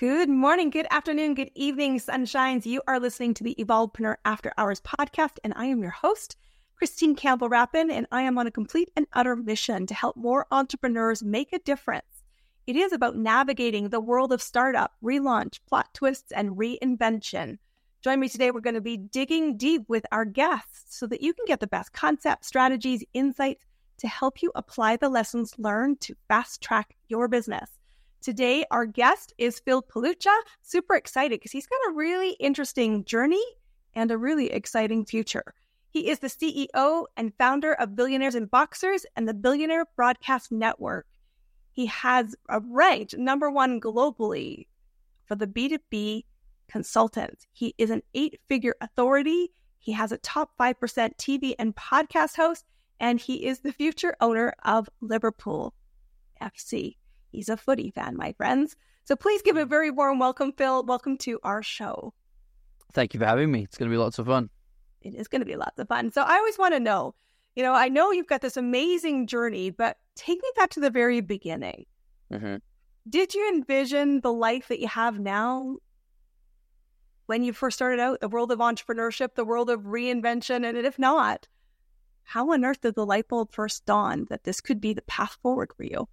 Good morning, good afternoon, good evening, sunshines. You are listening to the Evolvepreneur After Hours podcast, and I am your host, Christine Campbell Rapin, and I am on a complete and utter mission to help more entrepreneurs make a difference. It is about navigating the world of startup, relaunch, plot twists, and reinvention. Join me today. We're going to be digging deep with our guests so that you can get the best concepts, strategies, insights to help you apply the lessons learned to fast track your business. Today, our guest is Phil Palucha. Super excited because he's got a really interesting journey and a really exciting future. He is the CEO and founder of Billionaires and Boxers and the Billionaire Broadcast Network. He has a ranked number one globally for the B2B consultants. He is an eight figure authority. He has a top 5% TV and podcast host, and he is the future owner of Liverpool FC. He's a footy fan, my friends. So please give a very warm welcome, Phil. Welcome to our show. Thank you for having me. It's going to be lots of fun. It is going to be lots of fun. So I always want to know, you know, I know you've got this amazing journey, but take me back to the very beginning. Mm-hmm. Did you envision the life that you have now when you first started out, the world of entrepreneurship, the world of reinvention? And if not, how on earth did the light bulb first dawn that this could be the path forward for you?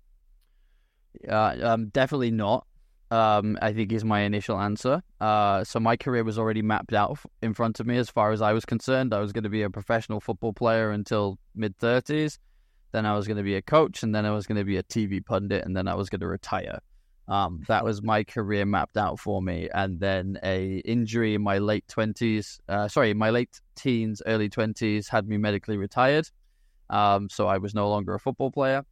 Uh, um, definitely not. Um, I think is my initial answer. Uh, so my career was already mapped out in front of me as far as I was concerned. I was going to be a professional football player until mid thirties. Then I was going to be a coach, and then I was going to be a TV pundit, and then I was going to retire. Um, that was my career mapped out for me. And then a injury in my late twenties, uh, sorry, my late teens, early twenties, had me medically retired. Um, so I was no longer a football player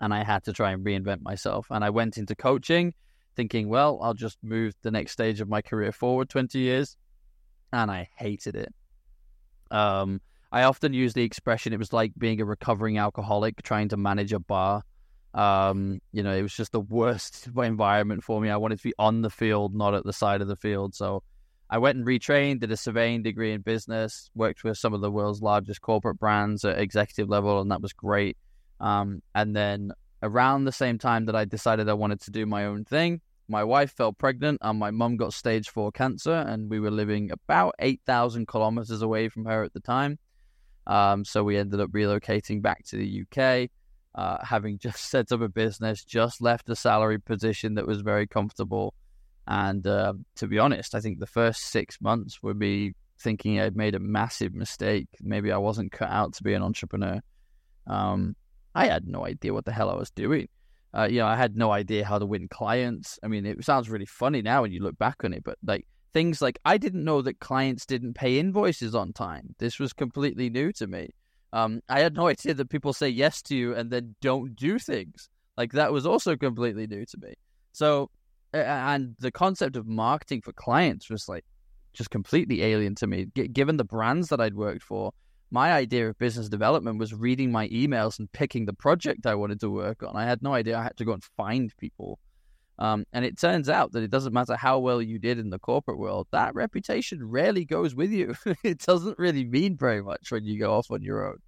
and I had to try and reinvent myself. And I went into coaching thinking, well, I'll just move the next stage of my career forward 20 years. And I hated it. Um, I often use the expression it was like being a recovering alcoholic trying to manage a bar. Um, you know, it was just the worst environment for me. I wanted to be on the field, not at the side of the field. So I went and retrained, did a surveying degree in business, worked with some of the world's largest corporate brands at executive level, and that was great. Um, and then around the same time that I decided I wanted to do my own thing, my wife fell pregnant and my mum got stage four cancer, and we were living about 8,000 kilometers away from her at the time. Um, so we ended up relocating back to the UK, uh, having just set up a business, just left a salary position that was very comfortable. And uh, to be honest, I think the first six months were me thinking I'd made a massive mistake. Maybe I wasn't cut out to be an entrepreneur. Um, I had no idea what the hell I was doing. Uh, you know, I had no idea how to win clients. I mean, it sounds really funny now when you look back on it, but like things like I didn't know that clients didn't pay invoices on time. This was completely new to me. Um, I had no idea that people say yes to you and then don't do things. Like that was also completely new to me. So, and the concept of marketing for clients was like just completely alien to me. Given the brands that I'd worked for, my idea of business development was reading my emails and picking the project I wanted to work on. I had no idea I had to go and find people. Um, and it turns out that it doesn't matter how well you did in the corporate world, that reputation rarely goes with you. it doesn't really mean very much when you go off on your own.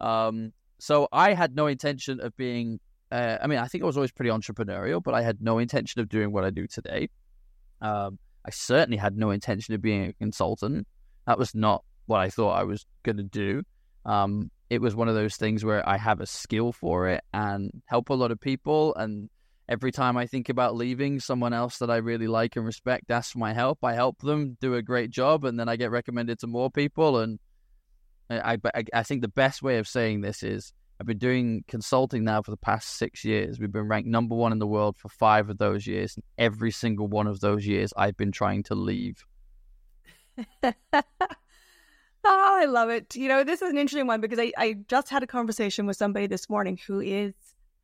Um, so I had no intention of being, uh, I mean, I think I was always pretty entrepreneurial, but I had no intention of doing what I do today. Um, I certainly had no intention of being a consultant. That was not what I thought I was going to do. Um, it was one of those things where I have a skill for it and help a lot of people. And every time I think about leaving, someone else that I really like and respect asks for my help. I help them do a great job, and then I get recommended to more people. And I, I, I think the best way of saying this is I've been doing consulting now for the past six years. We've been ranked number one in the world for five of those years. And every single one of those years, I've been trying to leave. Oh, I love it. You know, this is an interesting one because I, I just had a conversation with somebody this morning who is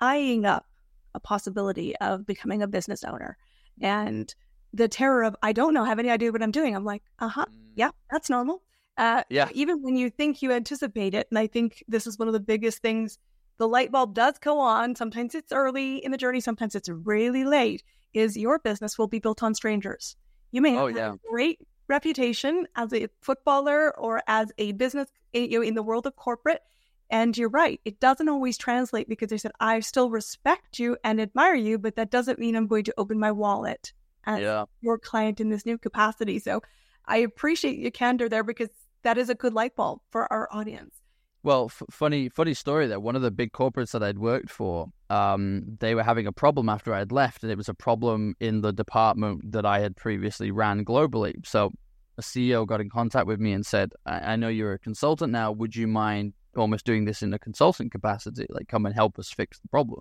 eyeing up a possibility of becoming a business owner. And the terror of, I don't know, have any idea what I'm doing. I'm like, uh huh, mm. yeah, that's normal. Uh, yeah. Even when you think you anticipate it. And I think this is one of the biggest things. The light bulb does go on. Sometimes it's early in the journey, sometimes it's really late. Is your business will be built on strangers. You may oh, have yeah. great reputation as a footballer or as a business eh, you know, in the world of corporate. And you're right, it doesn't always translate because they said, I still respect you and admire you, but that doesn't mean I'm going to open my wallet as yeah. your client in this new capacity. So I appreciate your candor there because that is a good light bulb for our audience. Well, f- funny, funny story there. One of the big corporates that I'd worked for, um, they were having a problem after I'd left, and it was a problem in the department that I had previously ran globally. So, a CEO got in contact with me and said, I, I know you're a consultant now. Would you mind almost doing this in a consultant capacity? Like, come and help us fix the problem."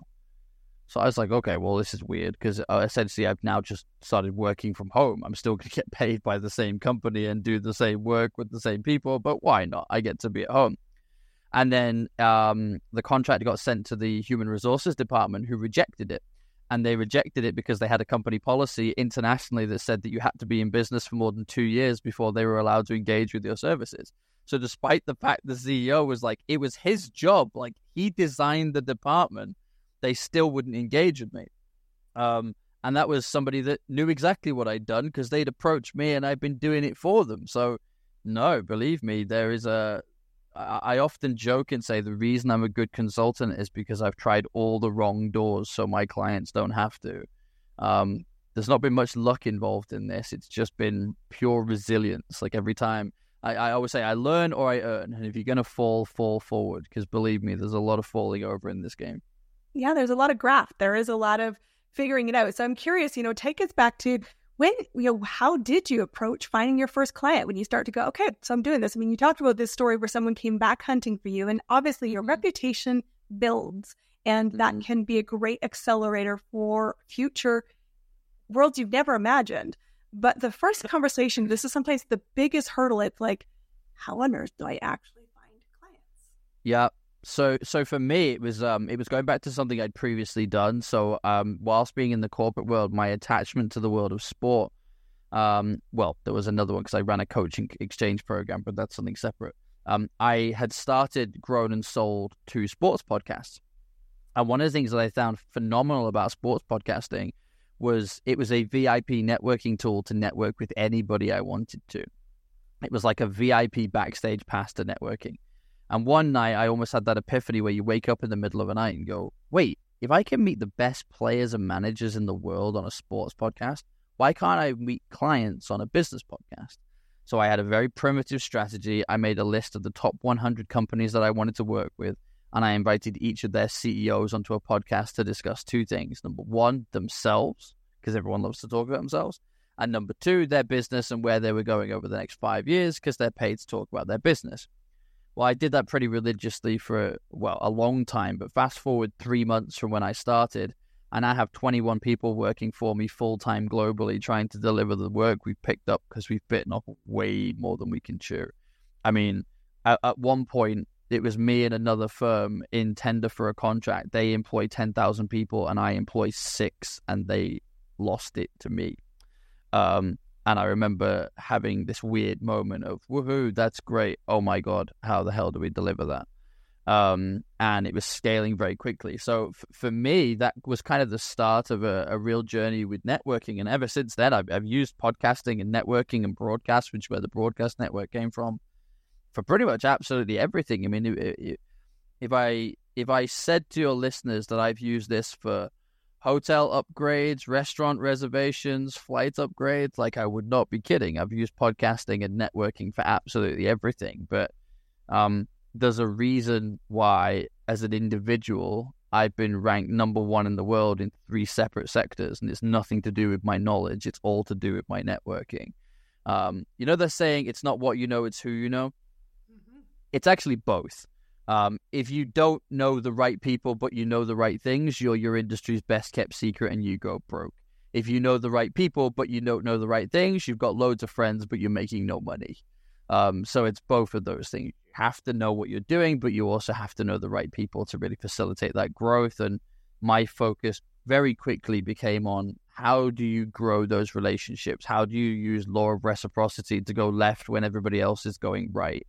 So I was like, okay, well, this is weird because uh, essentially I've now just started working from home. I'm still going to get paid by the same company and do the same work with the same people, but why not? I get to be at home. And then um, the contract got sent to the human resources department, who rejected it. And they rejected it because they had a company policy internationally that said that you had to be in business for more than two years before they were allowed to engage with your services. So, despite the fact the CEO was like, it was his job, like he designed the department, they still wouldn't engage with me. Um, and that was somebody that knew exactly what I'd done because they'd approached me and I'd been doing it for them. So, no, believe me, there is a I often joke and say the reason I'm a good consultant is because I've tried all the wrong doors so my clients don't have to. Um, there's not been much luck involved in this. It's just been pure resilience. Like every time, I, I always say, I learn or I earn. And if you're going to fall, fall forward. Because believe me, there's a lot of falling over in this game. Yeah, there's a lot of graft. There is a lot of figuring it out. So I'm curious, you know, take us back to when you know how did you approach finding your first client when you start to go okay so i'm doing this. I mean you talked about this story where someone came back hunting for you and obviously your mm-hmm. reputation builds and that mm-hmm. can be a great accelerator for future worlds you've never imagined. But the first conversation this is sometimes the biggest hurdle it's like how on earth do i actually find clients? Yeah so so for me it was um it was going back to something I'd previously done. So um whilst being in the corporate world, my attachment to the world of sport, um well there was another one because I ran a coaching exchange program, but that's something separate. Um I had started, grown and sold two sports podcasts. And one of the things that I found phenomenal about sports podcasting was it was a VIP networking tool to network with anybody I wanted to. It was like a VIP backstage pass to networking. And one night I almost had that epiphany where you wake up in the middle of the night and go, wait, if I can meet the best players and managers in the world on a sports podcast, why can't I meet clients on a business podcast? So I had a very primitive strategy. I made a list of the top 100 companies that I wanted to work with, and I invited each of their CEOs onto a podcast to discuss two things. Number one, themselves, because everyone loves to talk about themselves. And number two, their business and where they were going over the next five years, because they're paid to talk about their business. Well, I did that pretty religiously for, well, a long time. But fast forward three months from when I started, and I have 21 people working for me full time globally trying to deliver the work we've picked up because we've bitten off way more than we can chew. I mean, at, at one point, it was me and another firm in tender for a contract. They employ 10,000 people, and I employ six, and they lost it to me. Um, and I remember having this weird moment of, woohoo, that's great. Oh my God, how the hell do we deliver that? Um, and it was scaling very quickly. So f- for me, that was kind of the start of a, a, real journey with networking. And ever since then, I've, I've used podcasting and networking and broadcast, which is where the broadcast network came from, for pretty much absolutely everything. I mean, if I if I said to your listeners that I've used this for hotel upgrades, restaurant reservations, flight upgrades. Like, I would not be kidding. I've used podcasting and networking for absolutely everything. But um, there's a reason why, as an individual, I've been ranked number one in the world in three separate sectors. And it's nothing to do with my knowledge, it's all to do with my networking. Um, you know, they're saying it's not what you know, it's who you know. Mm-hmm. It's actually both. Um, if you don't know the right people, but you know the right things, you're your industry's best kept secret and you go broke. If you know the right people, but you don't know the right things, you've got loads of friends, but you're making no money. Um, so it's both of those things. You have to know what you're doing, but you also have to know the right people to really facilitate that growth. And my focus very quickly became on how do you grow those relationships? How do you use law of reciprocity to go left when everybody else is going right?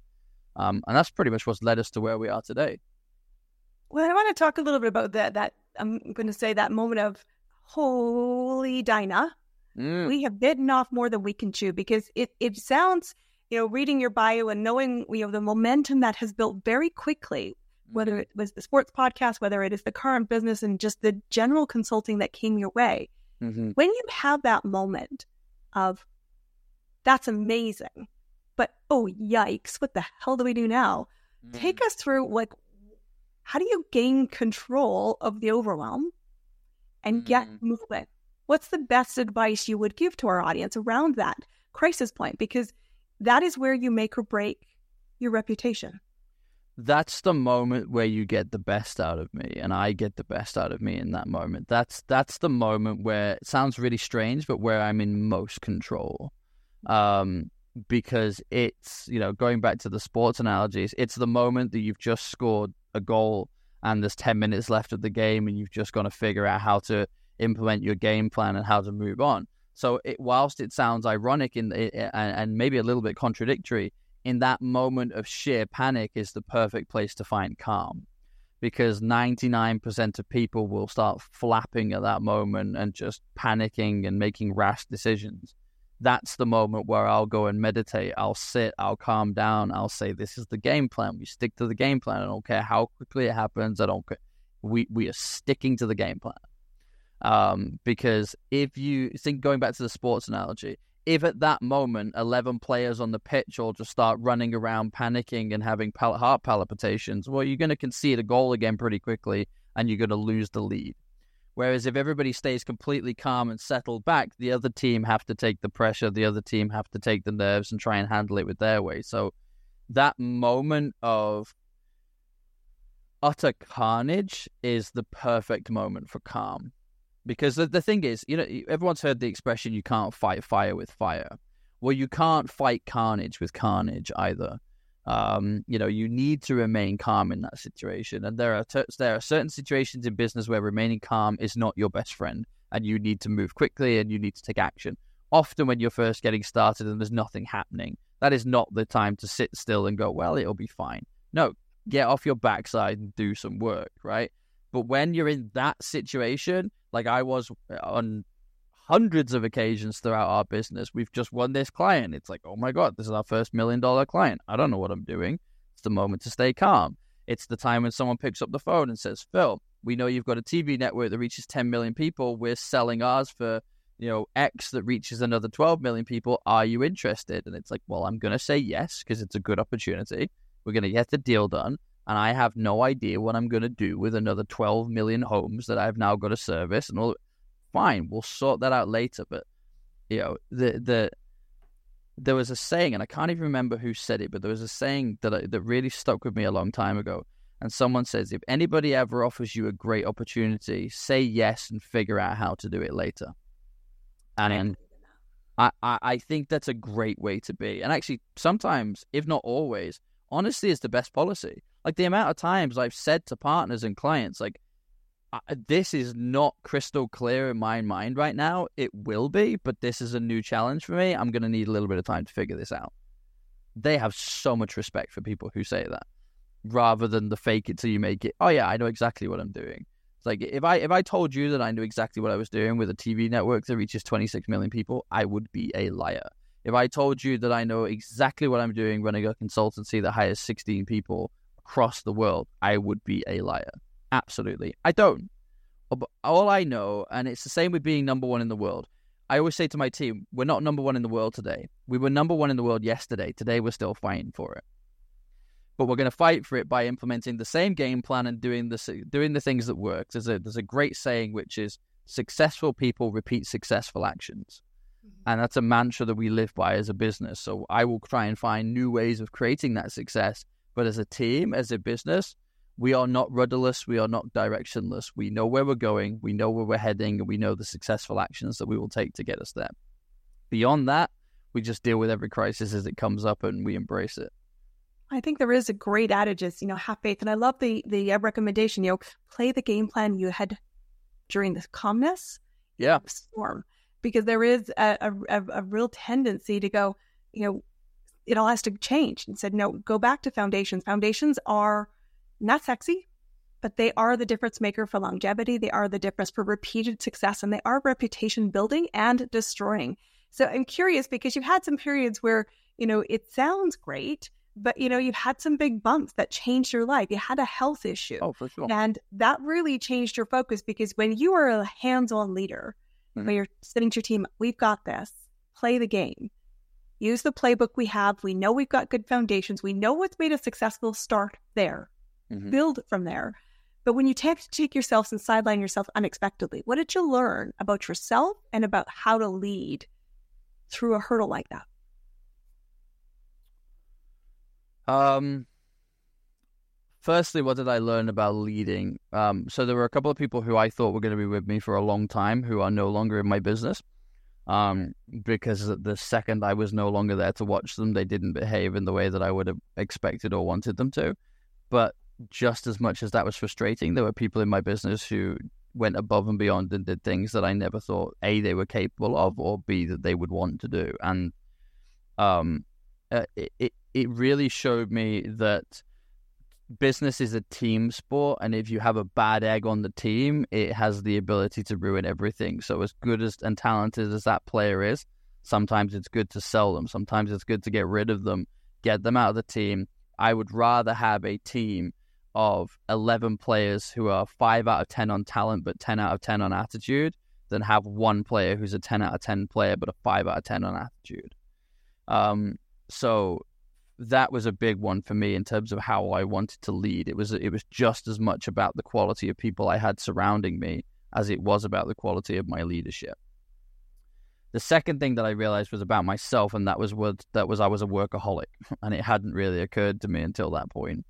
Um, and that's pretty much what's led us to where we are today. Well, I want to talk a little bit about that. That I'm going to say that moment of holy Dinah. Mm. We have bitten off more than we can chew because it, it sounds, you know, reading your bio and knowing, you know, the momentum that has built very quickly, whether mm-hmm. it was the sports podcast, whether it is the current business and just the general consulting that came your way. Mm-hmm. When you have that moment of, that's amazing, but oh, yikes, what the hell do we do now? Mm-hmm. Take us through, like, how do you gain control of the overwhelm and get Mm. movement? What's the best advice you would give to our audience around that crisis point? Because that is where you make or break your reputation. that's the moment where you get the best out of me and I get the best out of me in that moment. That's that's the moment where it sounds really strange, but where I'm in most control. Um because it's, you know, going back to the sports analogies, it's the moment that you've just scored a goal and there's 10 minutes left of the game and you've just got to figure out how to implement your game plan and how to move on. So it, whilst it sounds ironic in, and, and maybe a little bit contradictory, in that moment of sheer panic is the perfect place to find calm because 99% of people will start flapping at that moment and just panicking and making rash decisions. That's the moment where I'll go and meditate. I'll sit, I'll calm down, I'll say, This is the game plan. We stick to the game plan. I don't care how quickly it happens. I don't care. We, we are sticking to the game plan. Um, because if you think going back to the sports analogy, if at that moment 11 players on the pitch all just start running around panicking and having heart palpitations well you're going to concede a goal again pretty quickly and you're going to lose the lead whereas if everybody stays completely calm and settled back the other team have to take the pressure the other team have to take the nerves and try and handle it with their way so that moment of utter carnage is the perfect moment for calm because the, the thing is, you know, everyone's heard the expression "you can't fight fire with fire." Well, you can't fight carnage with carnage either. Um, you know, you need to remain calm in that situation, and there are t- there are certain situations in business where remaining calm is not your best friend, and you need to move quickly and you need to take action. Often, when you're first getting started and there's nothing happening, that is not the time to sit still and go, "Well, it'll be fine." No, get off your backside and do some work, right? But when you're in that situation, like I was on hundreds of occasions throughout our business, we've just won this client. It's like, oh my God, this is our first million dollar client. I don't know what I'm doing. It's the moment to stay calm. It's the time when someone picks up the phone and says, Phil, we know you've got a TV network that reaches 10 million people. We're selling ours for, you know, X that reaches another 12 million people. Are you interested? And it's like, well, I'm going to say yes because it's a good opportunity. We're going to get the deal done and I have no idea what I'm going to do with another 12 million homes that I've now got to service. And all, fine, we'll sort that out later. But you know, the the there was a saying, and I can't even remember who said it, but there was a saying that I, that really stuck with me a long time ago. And someone says, if anybody ever offers you a great opportunity, say yes and figure out how to do it later. And I, I, I think that's a great way to be. And actually, sometimes, if not always, honesty is the best policy. Like the amount of times I've said to partners and clients, like, this is not crystal clear in my mind right now. It will be, but this is a new challenge for me. I'm going to need a little bit of time to figure this out. They have so much respect for people who say that rather than the fake it till you make it. Oh yeah, I know exactly what I'm doing. It's like if I if I told you that I knew exactly what I was doing with a TV network that reaches 26 million people, I would be a liar. If I told you that I know exactly what I'm doing running a consultancy that hires 16 people across the world, I would be a liar. Absolutely. I don't. All I know, and it's the same with being number one in the world. I always say to my team, we're not number one in the world today. We were number one in the world yesterday. Today, we're still fighting for it. But we're going to fight for it by implementing the same game plan and doing the doing the things that work. There's a there's a great saying which is successful people repeat successful actions. Mm-hmm. And that's a mantra that we live by as a business. So I will try and find new ways of creating that success. But as a team, as a business, we are not rudderless. We are not directionless. We know where we're going. We know where we're heading, and we know the successful actions that we will take to get us there. Beyond that, we just deal with every crisis as it comes up and we embrace it. I think there is a great adage is, you know, have faith. And I love the the uh, recommendation, you know, play the game plan you had during the calmness yeah. storm. Because there is a, a, a real tendency to go, you know, it all has to change. And said, no, go back to foundations. Foundations are not sexy, but they are the difference maker for longevity. They are the difference for repeated success and they are reputation building and destroying. So I'm curious because you've had some periods where, you know, it sounds great, but you know, you've had some big bumps that changed your life. You had a health issue. Oh, for sure. And that really changed your focus because when you are a hands-on leader mm-hmm. where you're sitting to your team, we've got this, play the game. Use the playbook we have. We know we've got good foundations. We know what's made us successful. Start there, mm-hmm. build from there. But when you take, take yourself and sideline yourself unexpectedly, what did you learn about yourself and about how to lead through a hurdle like that? Um, firstly, what did I learn about leading? Um, so there were a couple of people who I thought were going to be with me for a long time who are no longer in my business. Um, because the second I was no longer there to watch them, they didn't behave in the way that I would have expected or wanted them to. But just as much as that was frustrating, there were people in my business who went above and beyond and did things that I never thought a they were capable of or b that they would want to do. And um, uh, it it really showed me that business is a team sport, and if you have a bad egg on the team, it has the ability to ruin everything. So as good as and talented as that player is, sometimes it's good to sell them. Sometimes it's good to get rid of them, get them out of the team. I would rather have a team of 11 players who are 5 out of 10 on talent but 10 out of 10 on attitude than have one player who's a 10 out of 10 player but a 5 out of 10 on attitude. Um, so that was a big one for me in terms of how I wanted to lead. It was it was just as much about the quality of people I had surrounding me as it was about the quality of my leadership. The second thing that I realized was about myself, and that was what that was I was a workaholic, and it hadn't really occurred to me until that point.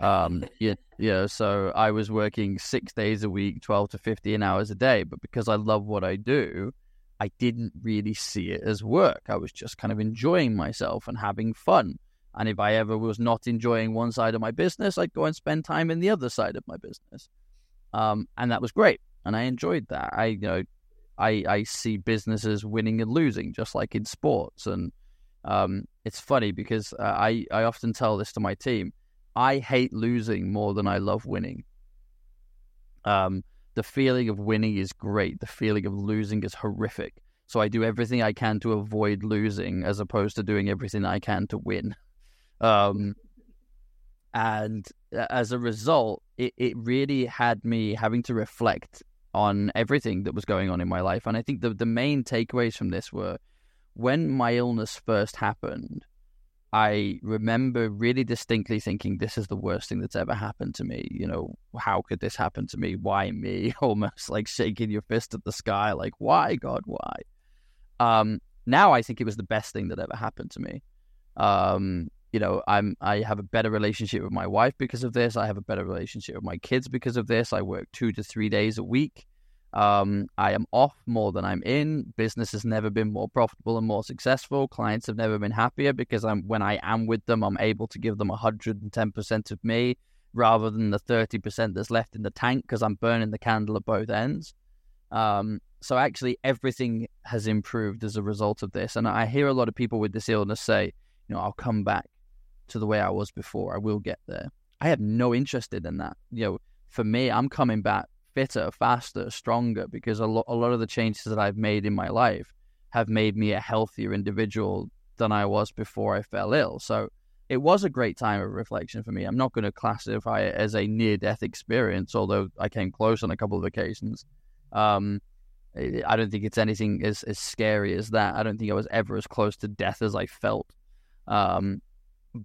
Um, yeah, yeah. So I was working six days a week, twelve to fifteen hours a day, but because I love what I do, I didn't really see it as work. I was just kind of enjoying myself and having fun. And if I ever was not enjoying one side of my business, I'd go and spend time in the other side of my business. Um, and that was great. And I enjoyed that. I, you know, I, I see businesses winning and losing, just like in sports. And um, it's funny because uh, I, I often tell this to my team. I hate losing more than I love winning. Um, the feeling of winning is great. The feeling of losing is horrific. So I do everything I can to avoid losing as opposed to doing everything I can to win. Um, and as a result, it, it really had me having to reflect on everything that was going on in my life. And I think the, the main takeaways from this were when my illness first happened, I remember really distinctly thinking, this is the worst thing that's ever happened to me. You know, how could this happen to me? Why me? Almost like shaking your fist at the sky, like, why, God, why? Um, now I think it was the best thing that ever happened to me. Um, you know, I'm I have a better relationship with my wife because of this. I have a better relationship with my kids because of this. I work two to three days a week. Um, I am off more than I'm in. Business has never been more profitable and more successful. Clients have never been happier because I'm when I am with them, I'm able to give them 110% of me rather than the 30% that's left in the tank because I'm burning the candle at both ends. Um, so actually, everything has improved as a result of this. And I hear a lot of people with this illness say, you know, I'll come back to the way I was before. I will get there. I have no interest in that. You know, for me, I'm coming back fitter, faster, stronger because a, lo- a lot of the changes that I've made in my life have made me a healthier individual than I was before I fell ill. So it was a great time of reflection for me. I'm not going to classify it as a near death experience, although I came close on a couple of occasions. Um, I don't think it's anything as, as scary as that. I don't think I was ever as close to death as I felt. Um,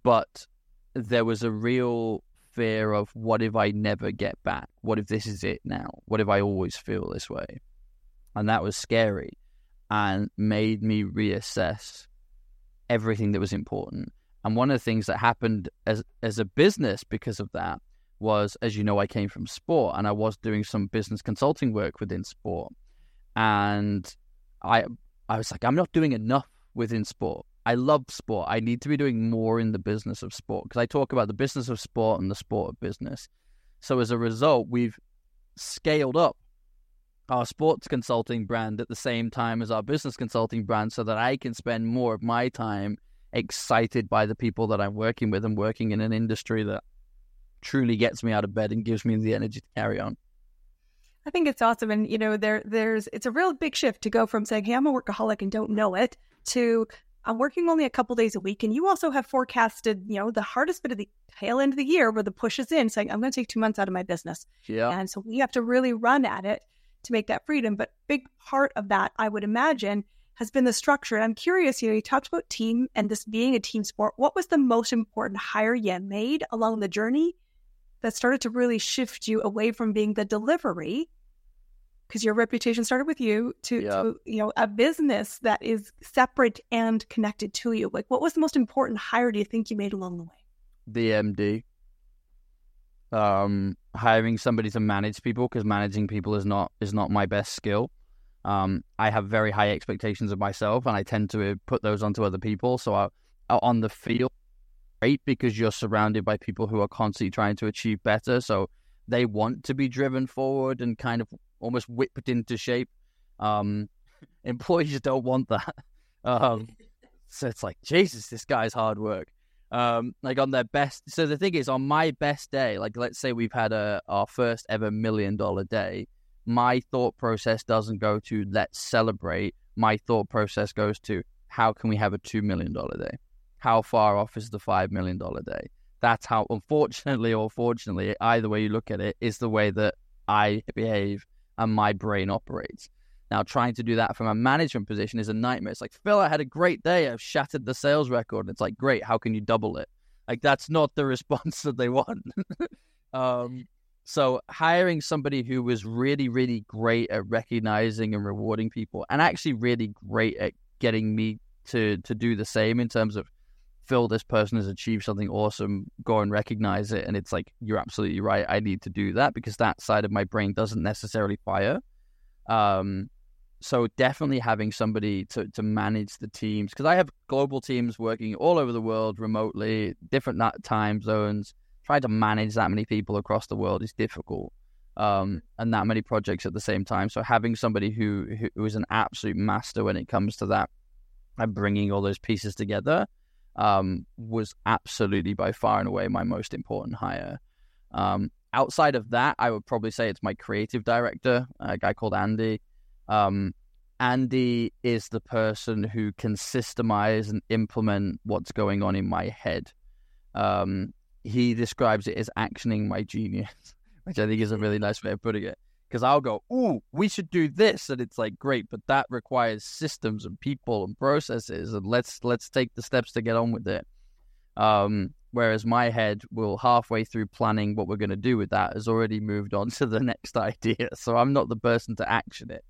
but there was a real fear of what if I never get back? What if this is it now? What if I always feel this way? And that was scary and made me reassess everything that was important. And one of the things that happened as as a business because of that was, as you know, I came from sport and I was doing some business consulting work within sport. And I I was like, I'm not doing enough within sport. I love sport. I need to be doing more in the business of sport because I talk about the business of sport and the sport of business. So as a result, we've scaled up our sports consulting brand at the same time as our business consulting brand so that I can spend more of my time excited by the people that I'm working with and working in an industry that truly gets me out of bed and gives me the energy to carry on. I think it's awesome. And, you know, there there's it's a real big shift to go from saying, Hey, I'm a workaholic and don't know it to I'm working only a couple days a week. And you also have forecasted, you know, the hardest bit of the tail end of the year where the push is in, saying, I'm going to take two months out of my business. Yeah. And so we have to really run at it to make that freedom. But big part of that, I would imagine, has been the structure. And I'm curious, you know, you talked about team and this being a team sport. What was the most important hire you made along the journey that started to really shift you away from being the delivery? Because your reputation started with you to, to, you know, a business that is separate and connected to you. Like, what was the most important hire do you think you made along the way? The MD. Um, hiring somebody to manage people because managing people is not is not my best skill. Um, I have very high expectations of myself, and I tend to put those onto other people. So I, on the field, great because you're surrounded by people who are constantly trying to achieve better. So they want to be driven forward and kind of almost whipped into shape. Um, employees don't want that. Um, so it's like Jesus, this guy's hard work. Um, like on their best. So the thing is, on my best day, like let's say we've had a our first ever million dollar day my thought process doesn't go to let's celebrate. My thought process goes to how can we have a $2 million day? How far off is the $5 million day? That's how, unfortunately or fortunately, either way you look at it, is the way that I behave and my brain operates. Now, trying to do that from a management position is a nightmare. It's like, Phil, I had a great day. I've shattered the sales record. It's like, great. How can you double it? Like, that's not the response that they want. um, so hiring somebody who was really, really great at recognizing and rewarding people, and actually really great at getting me to to do the same in terms of Phil, this person has achieved something awesome. Go and recognize it, and it's like you're absolutely right. I need to do that because that side of my brain doesn't necessarily fire. Um, so definitely having somebody to to manage the teams because I have global teams working all over the world remotely, different time zones trying to manage that many people across the world is difficult. Um, and that many projects at the same time. So having somebody who who is an absolute master when it comes to that and bringing all those pieces together um, was absolutely by far and away my most important hire. Um, outside of that, I would probably say it's my creative director, a guy called Andy. Um, Andy is the person who can systemize and implement what's going on in my head. Um, he describes it as actioning my genius, which I think is a really nice way of putting it. Because I'll go, "Ooh, we should do this," and it's like, "Great," but that requires systems and people and processes, and let's let's take the steps to get on with it. Um, whereas my head will halfway through planning what we're going to do with that has already moved on to the next idea, so I'm not the person to action it.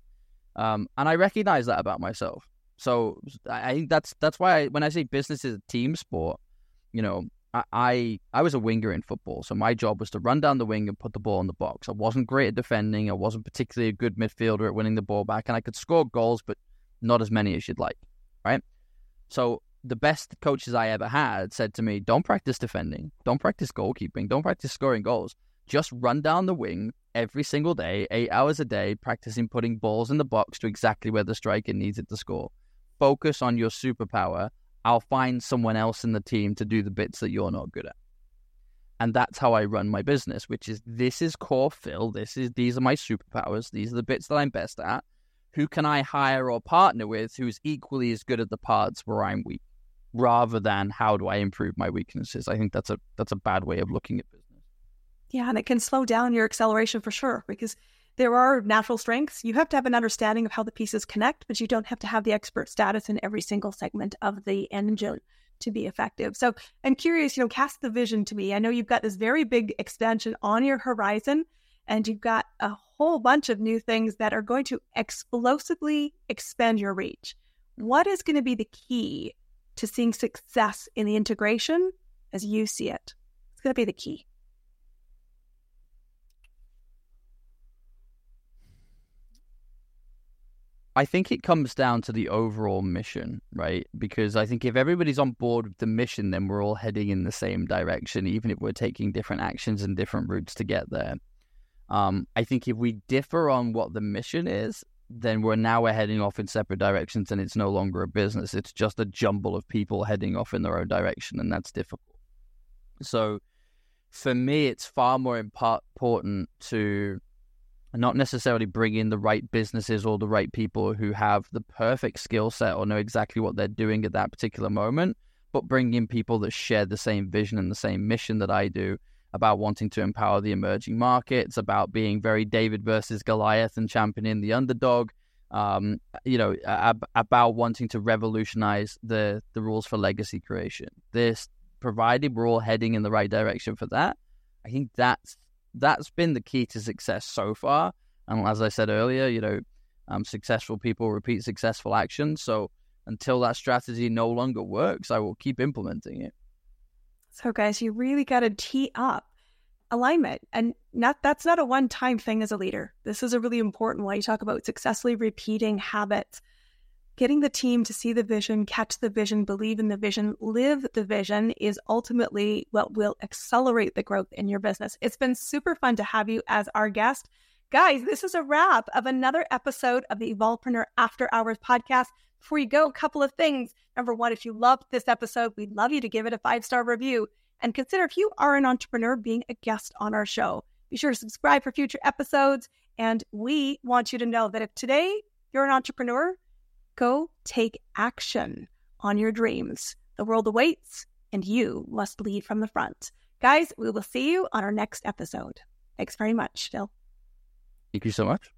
Um, and I recognize that about myself. So I think that's that's why I, when I say business is a team sport, you know, I, I was a winger in football, so my job was to run down the wing and put the ball in the box. I wasn't great at defending. I wasn't particularly a good midfielder at winning the ball back, and I could score goals, but not as many as you'd like, right? So the best coaches I ever had said to me, "Don't practice defending. Don't practice goalkeeping. Don't practice scoring goals. Just run down the wing every single day, eight hours a day, practicing putting balls in the box to exactly where the striker needs it to score. Focus on your superpower." I'll find someone else in the team to do the bits that you're not good at. And that's how I run my business, which is this is core Phil. This is these are my superpowers. These are the bits that I'm best at. Who can I hire or partner with who's equally as good at the parts where I'm weak? Rather than how do I improve my weaknesses? I think that's a that's a bad way of looking at business. Yeah, and it can slow down your acceleration for sure because there are natural strengths. You have to have an understanding of how the pieces connect, but you don't have to have the expert status in every single segment of the engine to be effective. So I'm curious, you know, cast the vision to me. I know you've got this very big expansion on your horizon, and you've got a whole bunch of new things that are going to explosively expand your reach. What is going to be the key to seeing success in the integration as you see it? It's going to be the key. I think it comes down to the overall mission, right? Because I think if everybody's on board with the mission, then we're all heading in the same direction, even if we're taking different actions and different routes to get there. Um, I think if we differ on what the mission is, then we're now we're heading off in separate directions, and it's no longer a business. It's just a jumble of people heading off in their own direction, and that's difficult. So, for me, it's far more important to and not necessarily bring in the right businesses or the right people who have the perfect skill set or know exactly what they're doing at that particular moment, but bring in people that share the same vision and the same mission that I do about wanting to empower the emerging markets, about being very David versus Goliath and championing the underdog. Um, you know, ab- about wanting to revolutionize the the rules for legacy creation. This, provided we're all heading in the right direction for that, I think that's that's been the key to success so far. And as I said earlier, you know, um, successful people repeat successful actions. So until that strategy no longer works, I will keep implementing it. So, guys, you really got to tee up alignment, and not that's not a one-time thing as a leader. This is a really important one. You talk about successfully repeating habits, getting the team to see the vision, catch the vision, believe in the vision, live the vision is ultimately what will accelerate the growth in your business. It's been super fun to have you as our guest. Guys, this is a wrap of another episode of the Evolvepreneur After Hours podcast. Before you go, a couple of things. Number one, if you loved this episode, we'd love you to give it a five star review and consider if you are an entrepreneur being a guest on our show. Be sure to subscribe for future episodes. And we want you to know that if today you're an entrepreneur, go take action on your dreams. The world awaits, and you must lead from the front. Guys, we will see you on our next episode. Thanks very much, Phil. Thank you so much.